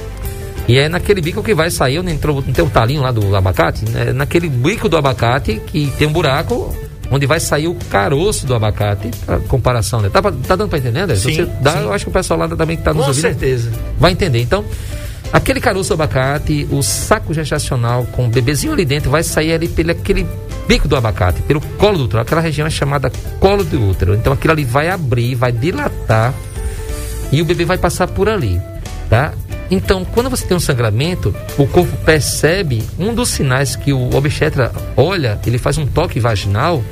E é naquele bico que vai sair, não, entrou, não tem o um talinho lá do abacate? É naquele bico do abacate que tem um buraco onde vai sair o caroço do abacate, a comparação, né? Tá, tá dando para entender, André? Sim, você dá, sim. eu acho que o pessoal lá também que está nos Com ouvindo. certeza. Vai entender. Então, aquele caroço do abacate, o saco gestacional com o bebezinho ali dentro vai sair ali pelo aquele bico do abacate, pelo colo do útero. Aquela região é chamada colo do útero. Então aquilo ali vai abrir, vai dilatar e o bebê vai passar por ali, tá? Então, quando você tem um sangramento, o corpo percebe um dos sinais que o obstetra olha, ele faz um toque vaginal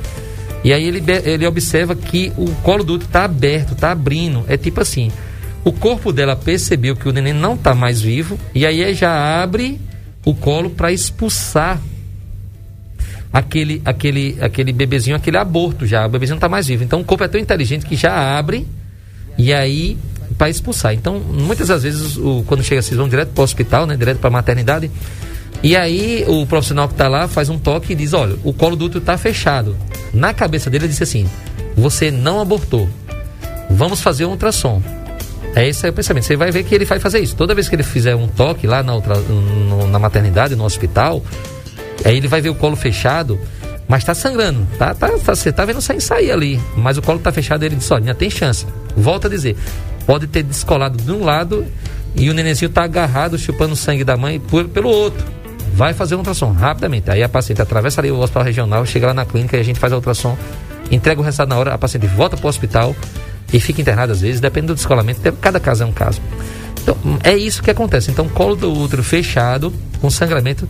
e aí ele, ele observa que o colo do útero está aberto, está abrindo. É tipo assim, o corpo dela percebeu que o neném não está mais vivo e aí já abre o colo para expulsar aquele, aquele, aquele bebezinho, aquele aborto já. O bebezinho não está mais vivo. Então o corpo é tão inteligente que já abre e aí para expulsar. Então, muitas das vezes, o, quando chega assim, vão direto para o hospital, né, direto para a maternidade. E aí o profissional que está lá faz um toque e diz: olha, o colo do útero está fechado. Na cabeça dele, ele disse assim: você não abortou. Vamos fazer um ultrassom. É esse é o pensamento. Você vai ver que ele vai fazer isso. Toda vez que ele fizer um toque lá na, outra, na maternidade, no hospital, Aí ele vai ver o colo fechado, mas está sangrando. Tá, tá, tá, você tá vendo sem sair ali. Mas o colo está fechado, ele diz, olha, tem chance. Volta a dizer, pode ter descolado de um lado e o nenenzinho está agarrado, chupando o sangue da mãe por, pelo outro. vai fazer um ultrassom rapidamente. Aí a paciente atravessa ali o hospital regional, chega lá na clínica e a gente faz a ultrassom, entrega o resultado na hora, a paciente volta para o hospital e fica internada às vezes, depende do descolamento, cada caso é um caso. Então, é isso que acontece. Então, colo do útero fechado, com sangramento,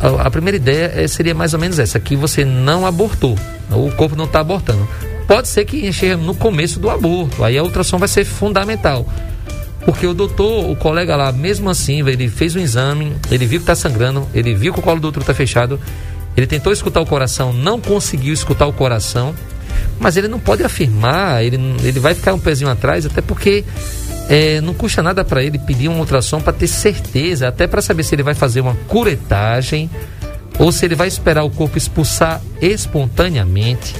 a, a primeira ideia é, seria mais ou menos essa, que você não abortou, o corpo não está abortando. Pode ser que enxerga no começo do aborto, aí a ultrassom vai ser fundamental. Porque o doutor, o colega lá, mesmo assim, ele fez um exame, ele viu que está sangrando, ele viu que o colo do útero está fechado, ele tentou escutar o coração, não conseguiu escutar o coração, mas ele não pode afirmar, ele, ele vai ficar um pezinho atrás, até porque é, não custa nada para ele pedir um ultrassom para ter certeza, até para saber se ele vai fazer uma curetagem ou se ele vai esperar o corpo expulsar espontaneamente.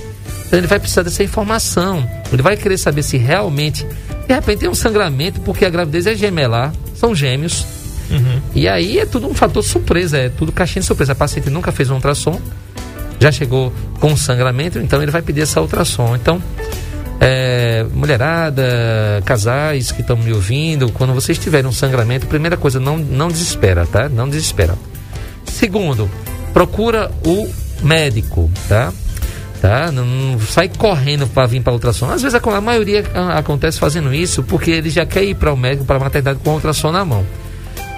Então ele vai precisar dessa informação. Ele vai querer saber se realmente de repente tem um sangramento, porque a gravidez é gemelar, são gêmeos. Uhum. E aí é tudo um fator surpresa, é tudo caixinha de surpresa. A paciente nunca fez um ultrassom, já chegou com sangramento, então ele vai pedir essa ultrassom. Então, é, mulherada, casais que estão me ouvindo, quando vocês tiverem um sangramento, primeira coisa, não, não desespera, tá? Não desespera. Segundo, procura o médico, tá? tá? Não, não sai correndo para vir para ultrassom. Às vezes a, a maioria a, acontece fazendo isso porque ele já quer ir para o médico, para a maternidade com ultrassom na mão.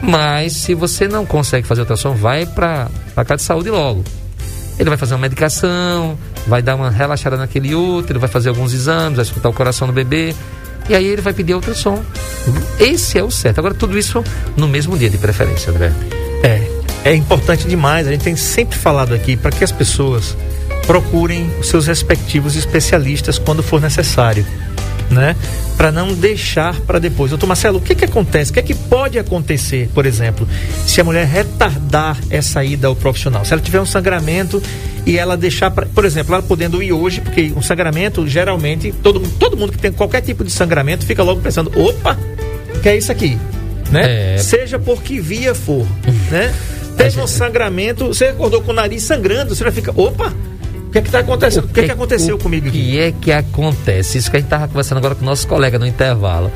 Mas se você não consegue fazer ultrassom, vai para a casa de saúde logo. Ele vai fazer uma medicação, vai dar uma relaxada naquele útero, vai fazer alguns exames, vai escutar o coração do bebê. E aí ele vai pedir ultrassom. Esse é o certo. Agora, tudo isso no mesmo dia de preferência, André. É, é importante demais. A gente tem sempre falado aqui para que as pessoas procurem os seus respectivos especialistas quando for necessário, né? Para não deixar para depois. Doutor Marcelo, o que que acontece? O que é que pode acontecer, por exemplo, se a mulher retardar essa ida ao profissional? Se ela tiver um sangramento e ela deixar, pra, por exemplo, ela podendo ir hoje, porque um sangramento, geralmente, todo, todo mundo que tem qualquer tipo de sangramento fica logo pensando, opa, que é isso aqui? Né? É... Seja por que via for, né? Teve um sangramento, você acordou com o nariz sangrando, você já fica, opa, que é que está acontecendo? O que, é que aconteceu o comigo aqui? O que é que acontece? Isso que a gente estava conversando agora com o nosso colega no intervalo.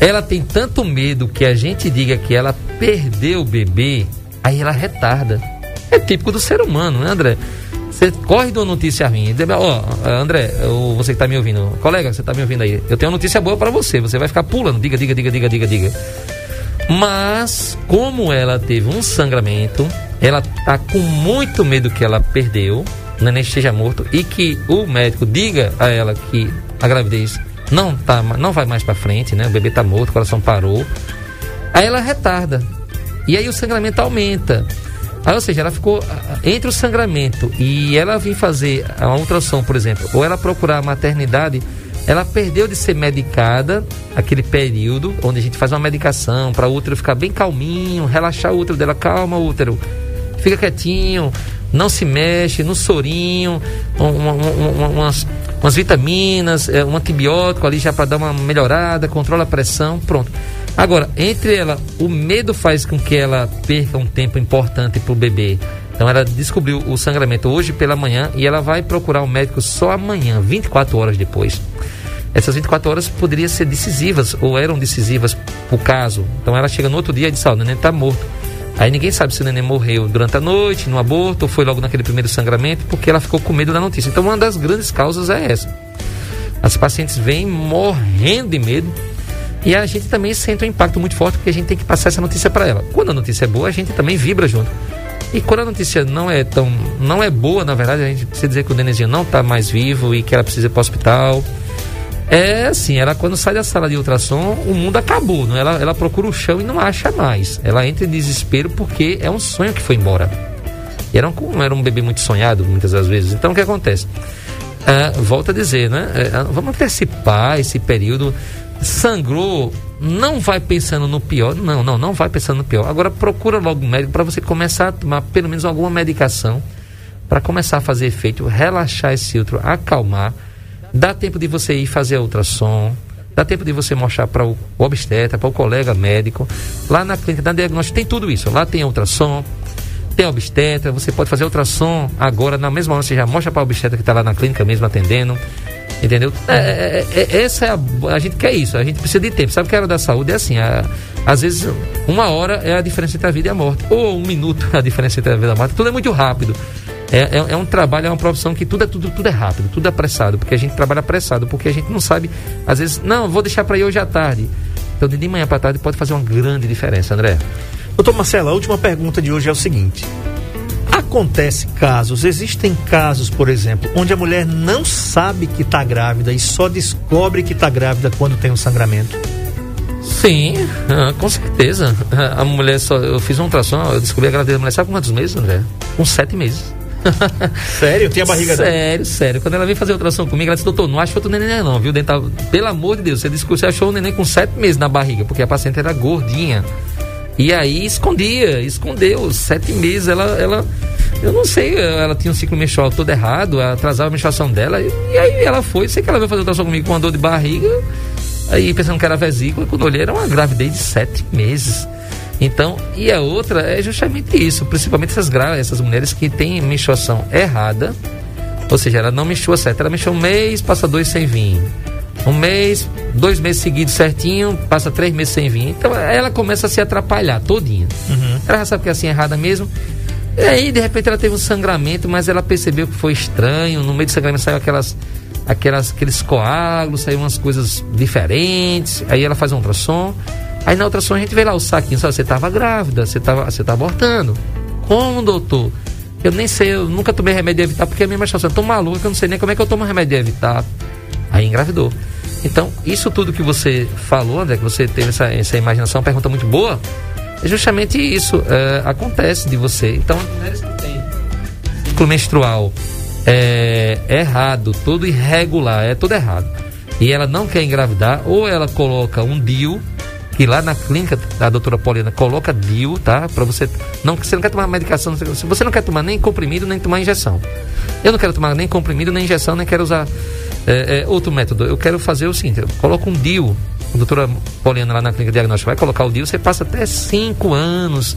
Ela tem tanto medo que a gente diga que ela perdeu o bebê, aí ela retarda. É típico do ser humano, né, André? Você corre de uma notícia ruim. Ó, oh, André, você que está me ouvindo, colega, você está me ouvindo aí. Eu tenho uma notícia boa para você. Você vai ficar pulando. Diga, diga, diga, diga, diga, diga. Mas, como ela teve um sangramento, ela tá com muito medo que ela perdeu o neném esteja morto e que o médico diga a ela que a gravidez não, tá, não vai mais para frente, né? O bebê está morto, o coração parou. Aí ela retarda. E aí o sangramento aumenta. Aí, ou seja, ela ficou entre o sangramento e ela vir fazer a ultrassom, por exemplo, ou ela procurar a maternidade, ela perdeu de ser medicada aquele período onde a gente faz uma medicação para o útero ficar bem calminho, relaxar o útero dela, calma útero, fica quietinho, não se mexe, no sorinho, uma, uma, umas, umas vitaminas, é, um antibiótico ali já para dar uma melhorada, controla a pressão, pronto. Agora, entre ela, o medo faz com que ela perca um tempo importante para o bebê. Então ela descobriu o sangramento hoje pela manhã e ela vai procurar o um médico só amanhã, 24 horas depois. Essas 24 horas poderiam ser decisivas ou eram decisivas o caso. Então ela chega no outro dia e diz: Ó, o neném está morto Aí ninguém sabe se o neném morreu durante a noite, no aborto, ou foi logo naquele primeiro sangramento, porque ela ficou com medo da notícia. Então, uma das grandes causas é essa. As pacientes vêm morrendo de medo e a gente também sente um impacto muito forte porque a gente tem que passar essa notícia para ela. Quando a notícia é boa, a gente também vibra junto. E quando a notícia não é tão, não é boa, na verdade, a gente precisa dizer que o nenenzinho não está mais vivo e que ela precisa ir para o hospital é assim, ela quando sai da sala de ultrassom, o mundo acabou, não? Ela, ela procura o chão e não acha mais. Ela entra em desespero porque é um sonho que foi embora. E era um, era um bebê muito sonhado, muitas das vezes. Então o que acontece? É, volta a dizer, né? É, é, vamos antecipar esse período. Sangrou, não vai pensando no pior. Não, não, não vai pensando no pior. Agora procura logo um médico para você começar a tomar pelo menos alguma medicação para começar a fazer efeito, relaxar esse útero, acalmar Dá tempo de você ir fazer a ultrassom, dá tempo de você mostrar para o obstetra, para o colega médico. Lá na clínica, na diagnóstico, tem tudo isso. Lá tem ultrassom, tem obstetra, você pode fazer ultrassom agora, na mesma hora você já mostra para o obstetra que está lá na clínica mesmo atendendo. Entendeu? É, é, é, essa é a, a gente quer isso, a gente precisa de tempo. Sabe que a área da saúde é assim, a, às vezes uma hora é a diferença entre a vida e a morte, ou um minuto é a diferença entre a vida e a morte. Tudo é muito rápido. É, é, é, um trabalho, é uma profissão que tudo é tudo, tudo é rápido, tudo é apressado, porque a gente trabalha apressado, porque a gente não sabe, às vezes, não, vou deixar para ir hoje à tarde. Então, de manhã para tarde pode fazer uma grande diferença, André. Doutor Marcelo, a última pergunta de hoje é o seguinte: acontece casos, existem casos, por exemplo, onde a mulher não sabe que está grávida e só descobre que está grávida quando tem um sangramento? Sim, ah, com certeza. A mulher só. Eu fiz um ultrassom, eu descobri a gravidez da mulher, sabe quantos meses, André? Com sete meses. sério? Tinha barriga Sério, dela? sério. Quando ela veio fazer a ultrassom comigo, ela disse, doutor, não acho outro neném não, viu? Dental... Pelo amor de Deus, você disse que você achou o neném com sete meses na barriga, porque a paciente era gordinha. E aí escondia, escondeu. Sete meses ela, ela eu não sei, ela tinha um ciclo menstrual todo errado, atrasava a menstruação dela. E, e aí ela foi, sei que ela veio fazer ultrassom comigo com uma dor de barriga. Aí pensando que era vesícula, quando olhei era uma gravidez de sete meses. Então, e a outra é justamente isso, principalmente essas grávidas, essas mulheres que têm menstruação errada, ou seja, ela não menstrua certo, ela menstrua um mês, passa dois sem vir. Um mês, dois meses seguidos certinho, passa três meses sem vir. Então ela começa a se atrapalhar todinha. Uhum. Ela já sabe que é assim errada mesmo. E aí, de repente, ela teve um sangramento, mas ela percebeu que foi estranho. No meio do sangramento saiu aquelas, aquelas, aqueles coágulos, saiu umas coisas diferentes. Aí ela faz um ultrassom. Aí na ultrassom a gente vê lá o saquinho, só você estava grávida, você estava você tá abortando. Como, doutor? Eu nem sei, eu nunca tomei remédio de evitar, porque a minha menstruação é tão maluca que eu não sei nem como é que eu tomo remédio de evitar. Aí engravidou. Então, isso tudo que você falou, André, que você teve essa, essa imaginação, uma pergunta muito boa, é justamente isso. É, acontece de você. Então, as mulheres que têm ciclo menstrual é, é errado, todo irregular, é tudo errado. E ela não quer engravidar, ou ela coloca um DIU, que lá na clínica da doutora Paulina coloca DIU, tá? Para você não você não quer tomar medicação, você não quer tomar nem comprimido nem tomar injeção. Eu não quero tomar nem comprimido nem injeção, nem quero usar é, é, outro método. Eu quero fazer o seguinte, eu coloco um DIU, a doutora Paulina lá na clínica diagnóstica vai colocar o DIU, você passa até cinco anos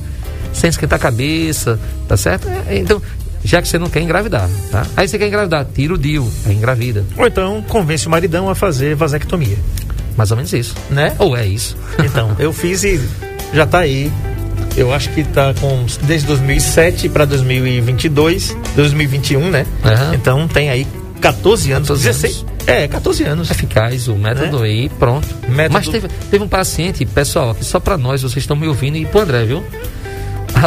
sem esquentar a cabeça, tá certo? É, então, já que você não quer engravidar, tá? Aí você quer engravidar, tira o DIU, engravida. Ou então convence o maridão a fazer vasectomia. Mais ou menos isso. Né? Ou é isso. Então, eu fiz e já tá aí. Eu acho que tá com desde 2007 para 2022, 2021, né? Uhum. Então tem aí 14 anos, 14 16. Anos. É, 14 anos. Eficaz o método né? aí, pronto. Método... Mas teve, teve um paciente, pessoal, só para nós, vocês estão me ouvindo e pro André, viu?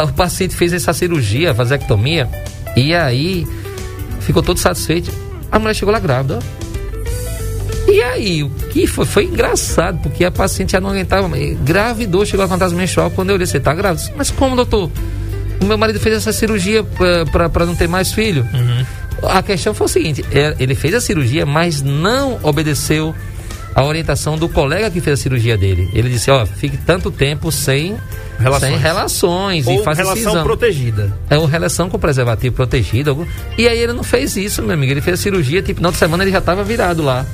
O paciente fez essa cirurgia, vasectomia, e aí ficou todo satisfeito. A mulher chegou lá grávida, ó. E aí, o que foi? Foi engraçado, porque a paciente já não aguentava, gravidou, chegou a contar menstrual. Quando eu olhei, você tá grávida? Mas como, doutor? O meu marido fez essa cirurgia para não ter mais filho. Uhum. A questão foi o seguinte: é, ele fez a cirurgia, mas não obedeceu a orientação do colega que fez a cirurgia dele. Ele disse: Ó, fique tanto tempo sem relações, sem relações ou e faz relação protegida. É uma relação com preservativo protegido. E aí ele não fez isso, meu amigo. Ele fez a cirurgia, tipo, na outra semana ele já estava virado lá.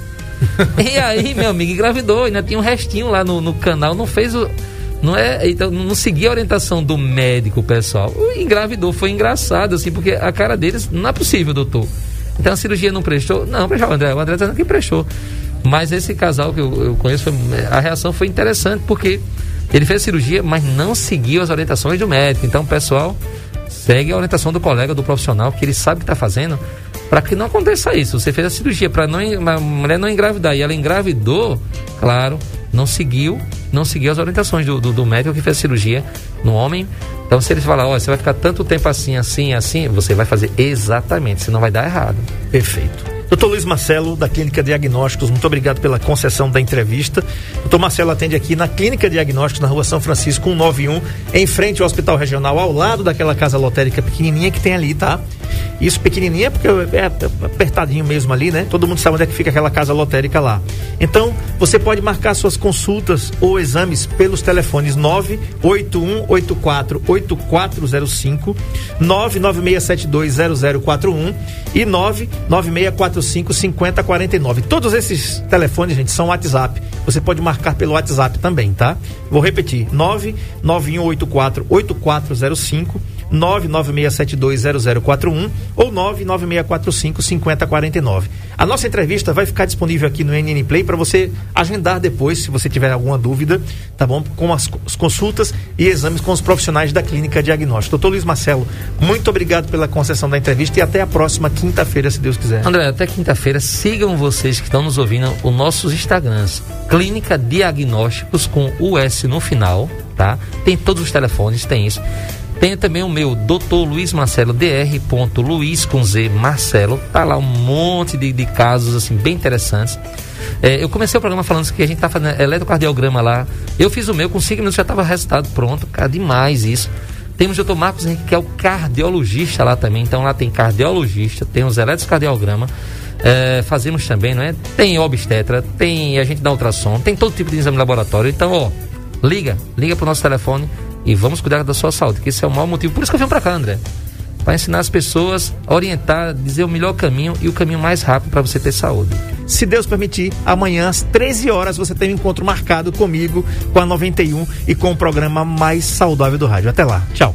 e aí, meu amigo, engravidou. Ainda tinha um restinho lá no, no canal. Não fez o. Não é, então não seguia a orientação do médico, pessoal. Engravidou, foi engraçado, assim, porque a cara deles não é possível, doutor. Então a cirurgia não prestou? Não, prestou, o André. O André tá dizendo que prestou. Mas esse casal que eu, eu conheço, a reação foi interessante, porque ele fez a cirurgia, mas não seguiu as orientações do médico. Então, pessoal, segue a orientação do colega, do profissional, que ele sabe o que está fazendo para que não aconteça isso. Você fez a cirurgia para não a mulher não engravidar e ela engravidou, claro, não seguiu, não seguiu as orientações do, do, do médico que fez a cirurgia no homem. Então, se ele falar, olha, você vai ficar tanto tempo assim, assim, assim, você vai fazer exatamente, senão vai dar errado. Perfeito. Doutor Luiz Marcelo, da Clínica Diagnósticos, muito obrigado pela concessão da entrevista. Doutor Marcelo atende aqui na Clínica Diagnósticos, na rua São Francisco 191, em frente ao Hospital Regional, ao lado daquela casa lotérica pequenininha que tem ali, tá? Isso pequenininha porque é apertadinho mesmo ali, né? Todo mundo sabe onde é que fica aquela casa lotérica lá. Então, você pode marcar suas consultas ou exames pelos telefones 981848405, 996720041 e 996455049. Todos esses telefones, gente, são WhatsApp. Você pode marcar pelo WhatsApp também, tá? Vou repetir: 991848405 996720041 ou 996455049. A nossa entrevista vai ficar disponível aqui no NN Play para você agendar depois, se você tiver alguma dúvida, tá bom? Com as, as consultas e exames com os profissionais da Clínica Diagnóstico. Doutor Luiz Marcelo, muito obrigado pela concessão da entrevista e até a próxima quinta-feira, se Deus quiser. André, até quinta-feira, sigam vocês que estão nos ouvindo os nossos Instagrams. Clínica Diagnósticos com US no final, tá? Tem todos os telefones, tem isso. Tem também o meu, Dr. Luiz Marcelo, dr. Luiz com Z Marcelo. Tá lá um monte de, de casos assim bem interessantes. É, eu comecei o programa falando que a gente tá fazendo eletrocardiograma lá. Eu fiz o meu, com 5 minutos já estava resultado pronto. Cara, demais isso. Temos o Dr. Marcos Henrique, que é o cardiologista lá também. Então lá tem cardiologista, tem os eletrocardiograma. É, fazemos também, não é? Tem obstetra, tem a gente dá ultrassom, tem todo tipo de exame laboratório. Então, ó, liga, liga pro nosso telefone e vamos cuidar da sua saúde, que esse é o maior motivo. Por isso que eu venho para cá, André. Para ensinar as pessoas, orientar, dizer o melhor caminho e o caminho mais rápido para você ter saúde. Se Deus permitir, amanhã às 13 horas você tem um encontro marcado comigo, com a 91 e com o programa mais saudável do rádio. Até lá. Tchau.